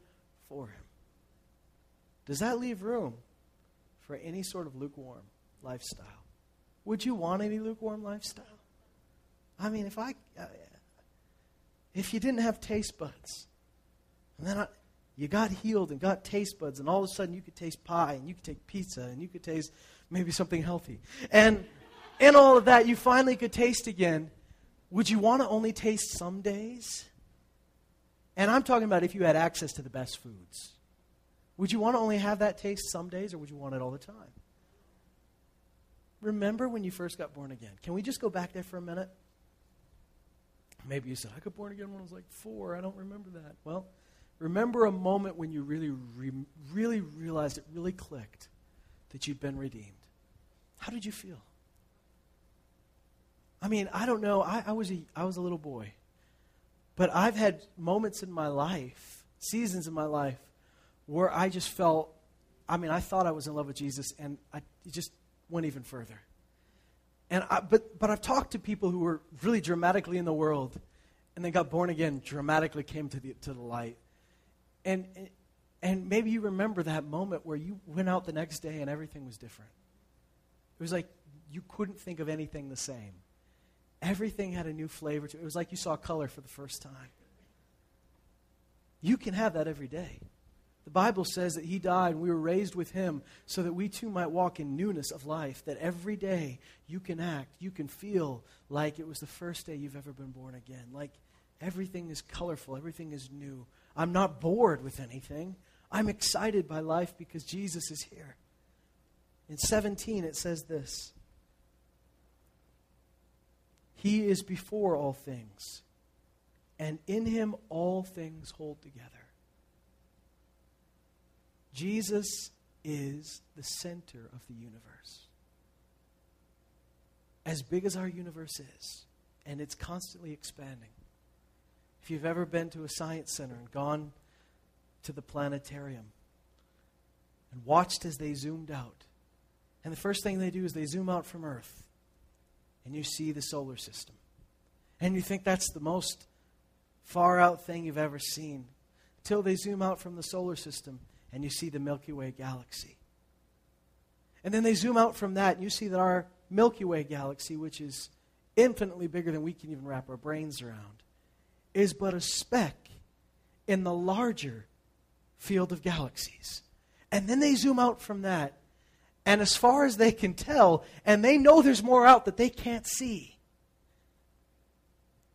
for him. Does that leave room for any sort of lukewarm lifestyle? Would you want any lukewarm lifestyle? I mean, if I, if you didn't have taste buds, and then I, you got healed and got taste buds, and all of a sudden you could taste pie, and you could take pizza, and you could taste maybe something healthy, and in all of that, you finally could taste again. Would you want to only taste some days? And I'm talking about if you had access to the best foods. Would you want to only have that taste some days, or would you want it all the time? Remember when you first got born again? Can we just go back there for a minute? Maybe you said, I got born again when I was like four. I don't remember that. Well, remember a moment when you really, re- really realized it really clicked that you'd been redeemed. How did you feel? I mean, I don't know. I, I, was a, I was a little boy. But I've had moments in my life, seasons in my life, where I just felt, I mean, I thought I was in love with Jesus, and I just went even further. And I, but, but I've talked to people who were really dramatically in the world, and they got born again, dramatically came to the, to the light. And, and maybe you remember that moment where you went out the next day and everything was different. It was like you couldn't think of anything the same. Everything had a new flavor to it. It was like you saw color for the first time. You can have that every day. The Bible says that He died and we were raised with Him so that we too might walk in newness of life. That every day you can act, you can feel like it was the first day you've ever been born again. Like everything is colorful, everything is new. I'm not bored with anything. I'm excited by life because Jesus is here. In 17, it says this He is before all things, and in Him all things hold together. Jesus is the center of the universe. As big as our universe is, and it's constantly expanding. If you've ever been to a science center and gone to the planetarium and watched as they zoomed out, and the first thing they do is they zoom out from Earth, and you see the solar system. And you think that's the most far out thing you've ever seen. Till they zoom out from the solar system and you see the Milky Way galaxy. And then they zoom out from that, and you see that our Milky Way galaxy, which is infinitely bigger than we can even wrap our brains around, is but a speck in the larger field of galaxies. And then they zoom out from that, and as far as they can tell, and they know there's more out that they can't see.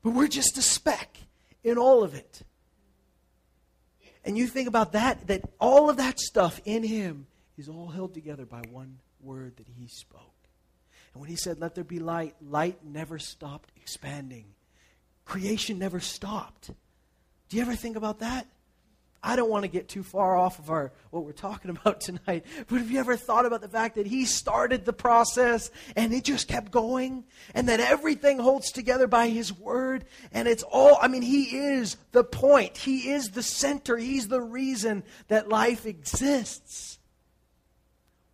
But we're just a speck in all of it. And you think about that, that all of that stuff in him is all held together by one word that he spoke. And when he said, Let there be light, light never stopped expanding. Creation never stopped. Do you ever think about that? I don't want to get too far off of our what we're talking about tonight, but have you ever thought about the fact that he started the process and it just kept going and that everything holds together by his word and it's all I mean he is the point. He is the center. He's the reason that life exists.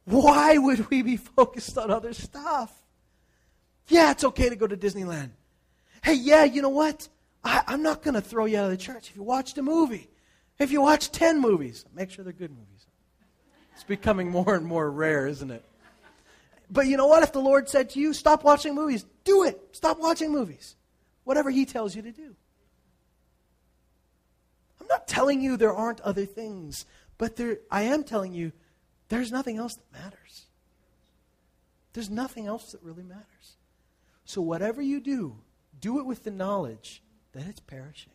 Why would we be focused on other stuff? Yeah, it's okay to go to Disneyland. Hey, yeah, you know what? I, I'm not going to throw you out of the church if you watched a movie. If you watch 10 movies, make sure they're good movies. It's becoming more and more rare, isn't it? But you know what? If the Lord said to you, stop watching movies, do it. Stop watching movies. Whatever He tells you to do. I'm not telling you there aren't other things, But there, I am telling you, there's nothing else that matters. There's nothing else that really matters. So, whatever you do, do it with the knowledge that it's perishing.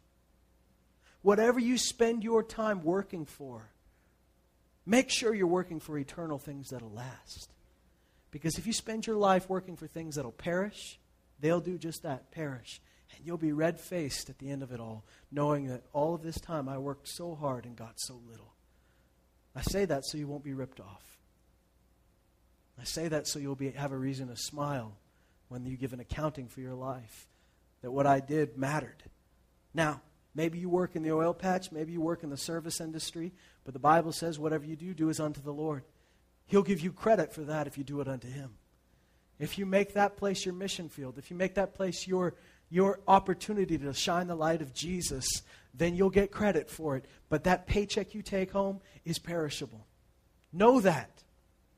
Whatever you spend your time working for, make sure you're working for eternal things that'll last. Because if you spend your life working for things that'll perish, they'll do just that perish. And you'll be red faced at the end of it all, knowing that all of this time I worked so hard and got so little. I say that so you won't be ripped off. I say that so you'll be, have a reason to smile when you give an accounting for your life, that what I did mattered. Now, maybe you work in the oil patch, maybe you work in the service industry, but the Bible says whatever you do, do is unto the Lord. He'll give you credit for that if you do it unto Him. If you make that place your mission field, if you make that place your, your opportunity to shine the light of Jesus, then you'll get credit for it. But that paycheck you take home is perishable. Know that.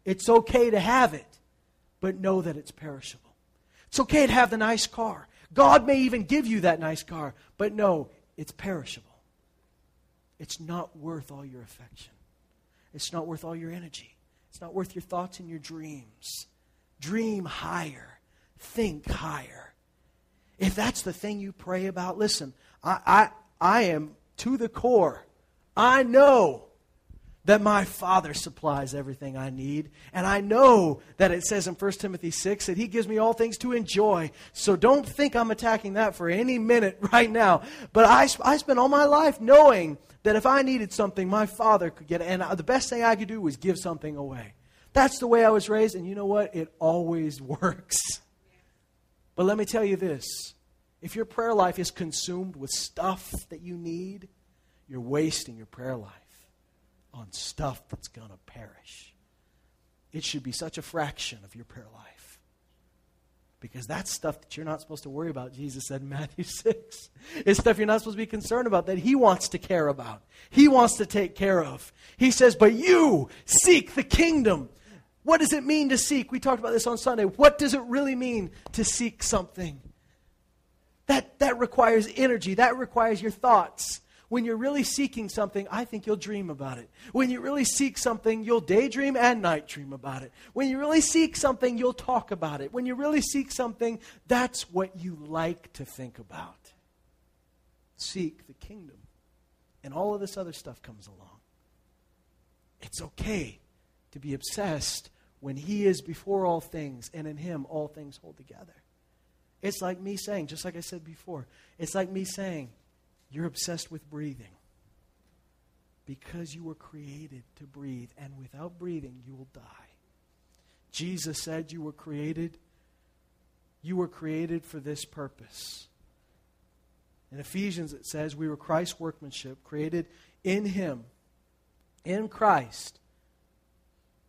It's okay to have it, but know that it's perishable. It's okay to have the nice car. God may even give you that nice car, but no, it's perishable. It's not worth all your affection. It's not worth all your energy. It's not worth your thoughts and your dreams. Dream higher. Think higher. If that's the thing you pray about, listen, I, I, I am to the core. I know that my Father supplies everything I need. And I know that it says in 1 Timothy 6 that He gives me all things to enjoy. So don't think I'm attacking that for any minute right now. But I, I spent all my life knowing that if I needed something, my Father could get it. And uh, the best thing I could do was give something away. That's the way I was raised. And you know what? It always works. But let me tell you this if your prayer life is consumed with stuff that you need, you're wasting your prayer life on stuff that's going to perish. It should be such a fraction of your prayer life. Because that's stuff that you're not supposed to worry about, Jesus said in Matthew 6. It's stuff you're not supposed to be concerned about that He wants to care about. He wants to take care of. He says, But you seek the kingdom. What does it mean to seek? We talked about this on Sunday. What does it really mean to seek something? That, that requires energy, that requires your thoughts. When you're really seeking something, I think you'll dream about it. When you really seek something, you'll daydream and night dream about it. When you really seek something, you'll talk about it. When you really seek something, that's what you like to think about. Seek the kingdom. And all of this other stuff comes along. It's okay to be obsessed when He is before all things, and in Him all things hold together. It's like me saying, just like I said before, it's like me saying, you're obsessed with breathing because you were created to breathe, and without breathing, you will die. Jesus said you were created you were created for this purpose. In Ephesians it says we were Christ's workmanship created in him in Christ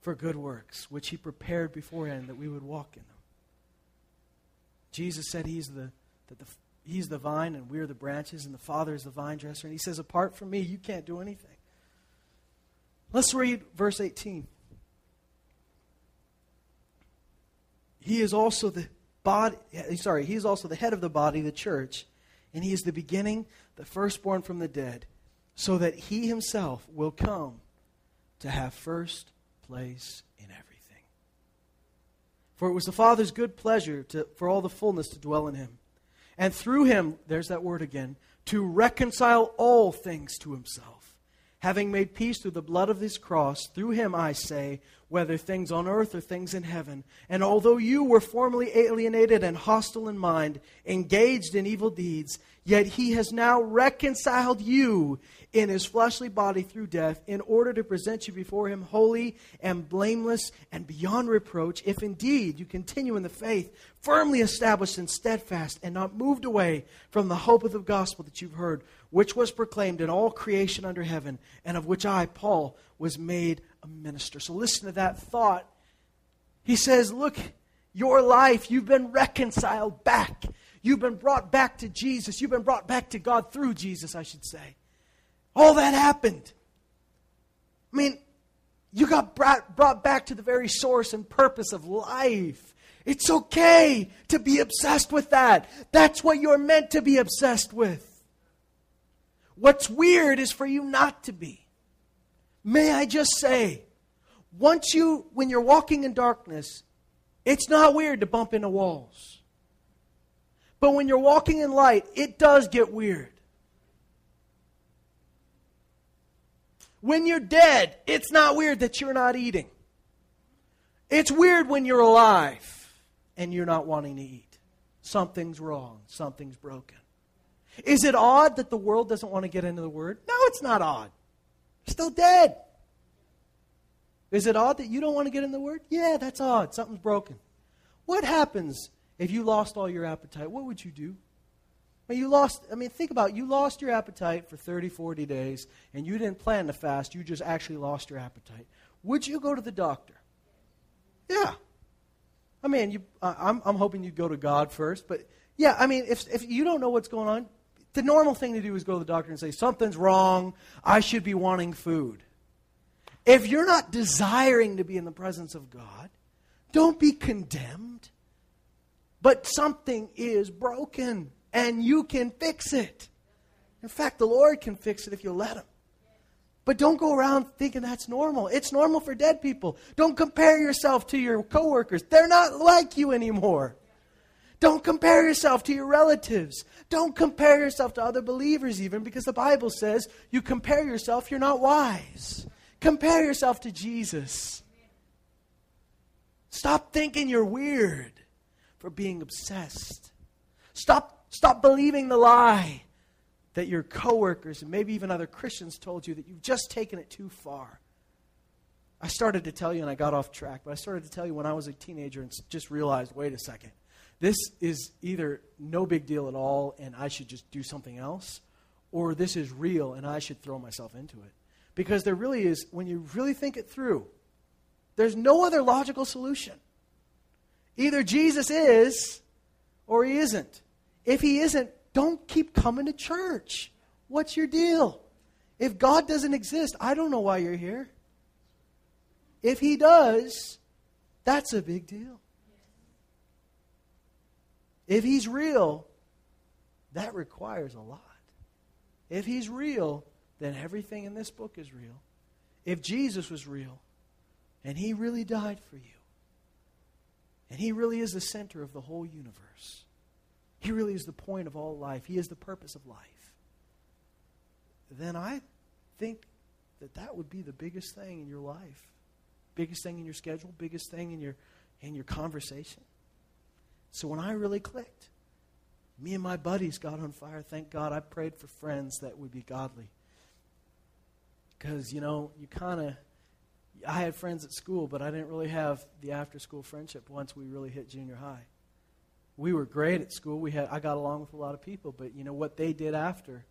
for good works which he prepared beforehand that we would walk in them. Jesus said he's the that the He's the vine and we're the branches, and the Father is the vine dresser. And he says, Apart from me, you can't do anything. Let's read verse 18. He is also the body, eh, sorry, he is also the head of the body, the church, and he is the beginning, the firstborn from the dead, so that he himself will come to have first place in everything. For it was the Father's good pleasure to, for all the fullness to dwell in him and through him, there's that word again, to reconcile all things to himself. Having made peace through the blood of his cross, through him I say, whether things on earth or things in heaven. And although you were formerly alienated and hostile in mind, engaged in evil deeds, yet he has now reconciled you in his fleshly body through death, in order to present you before him holy and blameless and beyond reproach, if indeed you continue in the faith, firmly established and steadfast, and not moved away from the hope of the gospel that you've heard, which was proclaimed in all creation under heaven, and of which I, Paul, was made a minister. So listen to that thought. He says, Look, your life, you've been reconciled back. You've been brought back to Jesus. You've been brought back to God through Jesus, I should say. All that happened. I mean, you got brought, brought back to the very source and purpose of life. It's okay to be obsessed with that. That's what you're meant to be obsessed with. What's weird is for you not to be. may I just say, once you, when you're walking in darkness, it's not weird to bump into walls. But when you're walking in light, it does get weird. When you're dead, it's not weird that you're not eating. It's weird when you're alive and you're not wanting to eat. Something's wrong, something's broken. Is it odd that the world doesn't want to get into the Word? No, it's not odd. still dead. Is it odd that you don't want to get in the Word? Yeah, that's odd. Something's broken. What happens if you lost all your appetite? What would you do? Well, you lost, I mean, think about it. You lost your appetite for 30, 40 days, and you didn't plan to fast. You just actually lost your appetite. Would you go to the doctor? Yeah. I mean, you, I'm, I'm hoping you'd go to God first, but yeah, I mean, if, if you don't know what's going on, the normal thing to do is go to the doctor and say, Something's wrong. I should be wanting food. If you're not desiring to be in the presence of God, don't be condemned. But something is broken, and you can fix it. In fact, the Lord can fix it if you let Him. But don't go around thinking that's normal. It's normal for dead people. Don't compare yourself to your coworkers. They're not like you anymore. Don't compare yourself to your relatives. Don't compare yourself to other believers, even because the Bible says you compare yourself, you're not wise. Compare yourself to Jesus. Stop thinking you're weird for being obsessed. Stop, stop believing the lie that your coworkers and maybe even other Christians told you that you've just taken it too far. I started to tell you, and I got off track, but I started to tell you when I was a teenager and just realized wait a second. This is either no big deal at all and I should just do something else, or this is real and I should throw myself into it. Because there really is, when you really think it through, there's no other logical solution. Either Jesus is or he isn't. If he isn't, don't keep coming to church. What's your deal? If God doesn't exist, I don't know why you're here. If he does, that's a big deal. If he's real, that requires a lot. If he's real, then everything in this book is real. If Jesus was real, and he really died for you, and he really is the center of the whole universe, he really is the point of all life, he is the purpose of life, then I think that that would be the biggest thing in your life. Biggest thing in your schedule, biggest thing in your in your conversation. So when I really clicked, me and my buddies got on fire. Thank God I prayed for friends that would be godly. Because, you know, you kind of, I had friends at school, but I didn't really have the after school friendship once we really hit junior high. We were great at school. We had, I got along with a lot of people, but, you know, what they did after,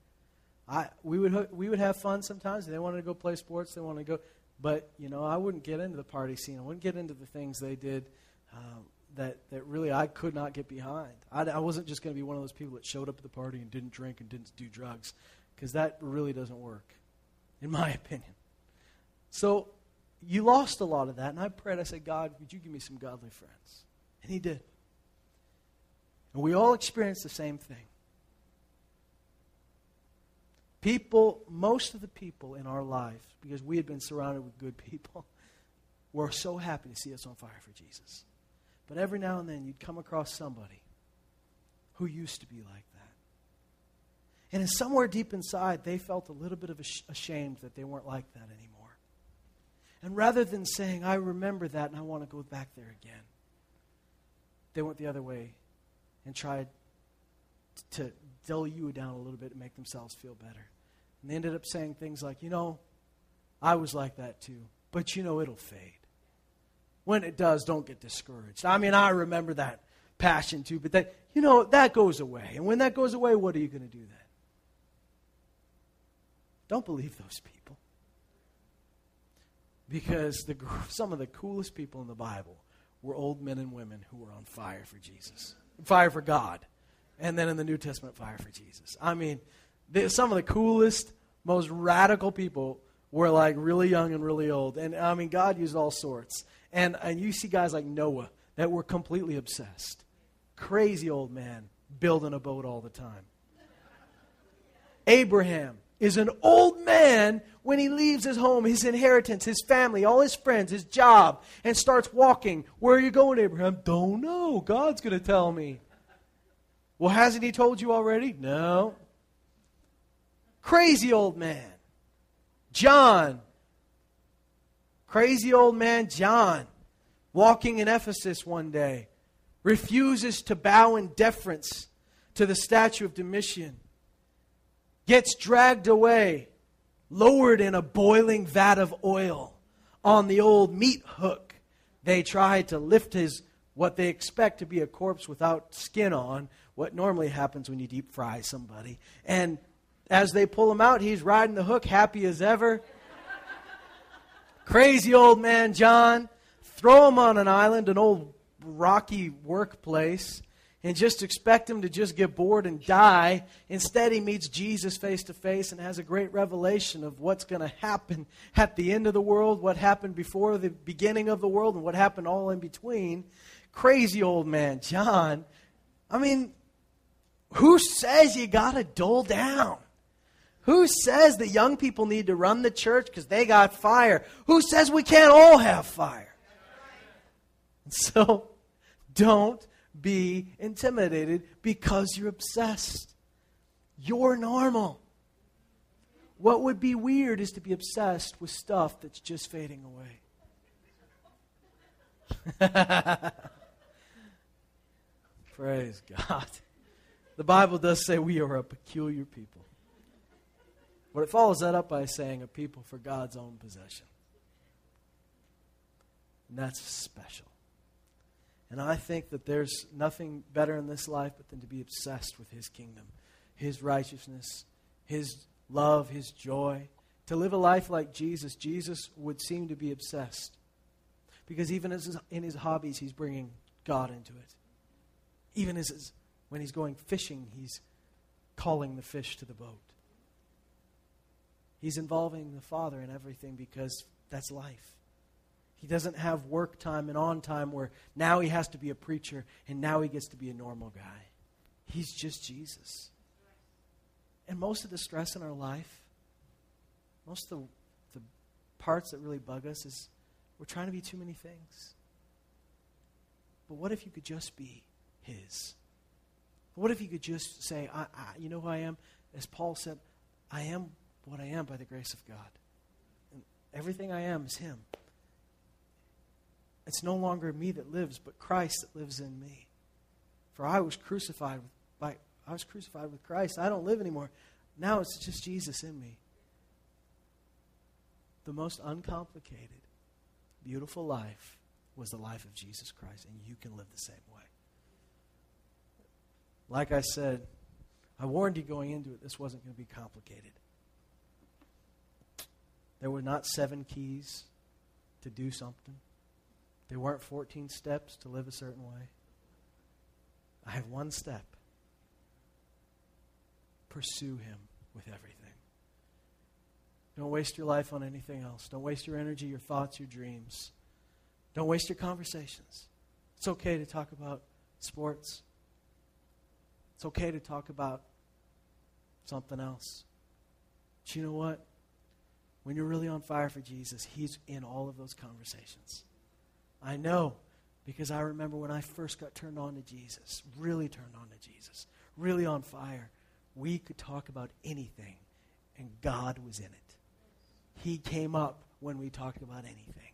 I, we, would, we would have fun sometimes. They wanted to go play sports, they wanted to go, but, you know, I wouldn't get into the party scene. I wouldn't get into the things they did. Um, that, that really I could not get behind. I, I wasn't just going to be one of those people that showed up at the party and didn't drink and didn't do drugs, because that really doesn't work, in my opinion. So you lost a lot of that, and I prayed. I said, God, would you give me some godly friends? And He did. And we all experienced the same thing. People, most of the people in our life, because we had been surrounded with good people, were so happy to see us on fire for Jesus. But every now and then you'd come across somebody who used to be like that. And somewhere deep inside, they felt a little bit of ashamed that they weren't like that anymore. And rather than saying, I remember that and I want to go back there again, they went the other way and tried to dull you down a little bit and make themselves feel better. And they ended up saying things like, you know, I was like that too, but you know, it'll fade. When it does, don't get discouraged. I mean, I remember that passion too, but that, you know, that goes away. And when that goes away, what are you going to do then? Don't believe those people. Because the, some of the coolest people in the Bible were old men and women who were on fire for Jesus, fire for God. And then in the New Testament, fire for Jesus. I mean, some of the coolest, most radical people were like really young and really old. And I mean, God used all sorts. And, and you see guys like Noah that were completely obsessed. Crazy old man building a boat all the time. Abraham, is an old man when he leaves his home, his inheritance, his family, all his friends, his job, and starts walking. Where are you going, Abraham? Don't know. God's going to tell me. Well, hasn't he told you already? No. Crazy old man. John. Crazy old man John, walking in Ephesus one day, refuses to bow in deference to the statue of Domitian gets dragged away, lowered in a boiling vat of oil on the old meat hook. They try to lift his, what they expect to be a corpse without skin on, what normally happens when you deep fry somebody. And as they pull him out, he's riding the hook, happy as ever. Crazy old man John, throw him on an island, an old rocky workplace and just expect him to just get bored and die. Instead, he meets Jesus face to face and has a great revelation of what's going to happen at the end of the world, what happened before the beginning of the world, and what happened all in between. Crazy old man, John. I mean, who says you got to dull down? Who says that young people need to run the church because they got fire? Who says we can't all have fire? So, don't be intimidated because you're obsessed. You're normal. What would be weird is to be obsessed with stuff that's just fading away. Praise God. The Bible does say we are a peculiar people. But it follows that up by saying a people for God's own possession. And that's special. And I think that there's nothing better in this life but than to be obsessed with His kingdom, His righteousness, His love, His joy. To live a life like Jesus, Jesus would seem to be obsessed. Because even in his hobbies, he's bringing God into it. Even as when he's going fishing, he's calling the fish to the boat. He's involving the Father in everything because that's life. He doesn't have work time and on time where now he has to be a preacher and now he gets to be a normal guy. He's just Jesus. And most of the stress in our life, most of the, the parts that really bug us is we're trying to be too many things. But what if you could just be his? What if you could just say, I, I, you know who I am? As Paul said, I am what I am by the grace of God. And everything I am is him. It's no longer me that lives, but Christ that lives in me. For I was crucified with, by I was crucified with Christ. I don't live anymore. Now it's just Jesus in me. The most uncomplicated, beautiful life was the life of Jesus Christ, and you can live the same way. Like I said, I warned you going into it, this wasn't going to be complicated. There were not seven keys to do something. There weren't 14 steps to live a certain way. I have one step. Pursue Him with everything. Don't waste your life on anything else. Don't waste your energy, your thoughts, your dreams. Don't waste your conversations. It's okay to talk about sports. It's okay to talk about something else. But you know what? When you're really on fire for Jesus, He's in all of those conversations. I know because I remember when I first got turned on to Jesus, really turned on to Jesus, really on fire. We could talk about anything, and God was in it. He came up when we talked about anything.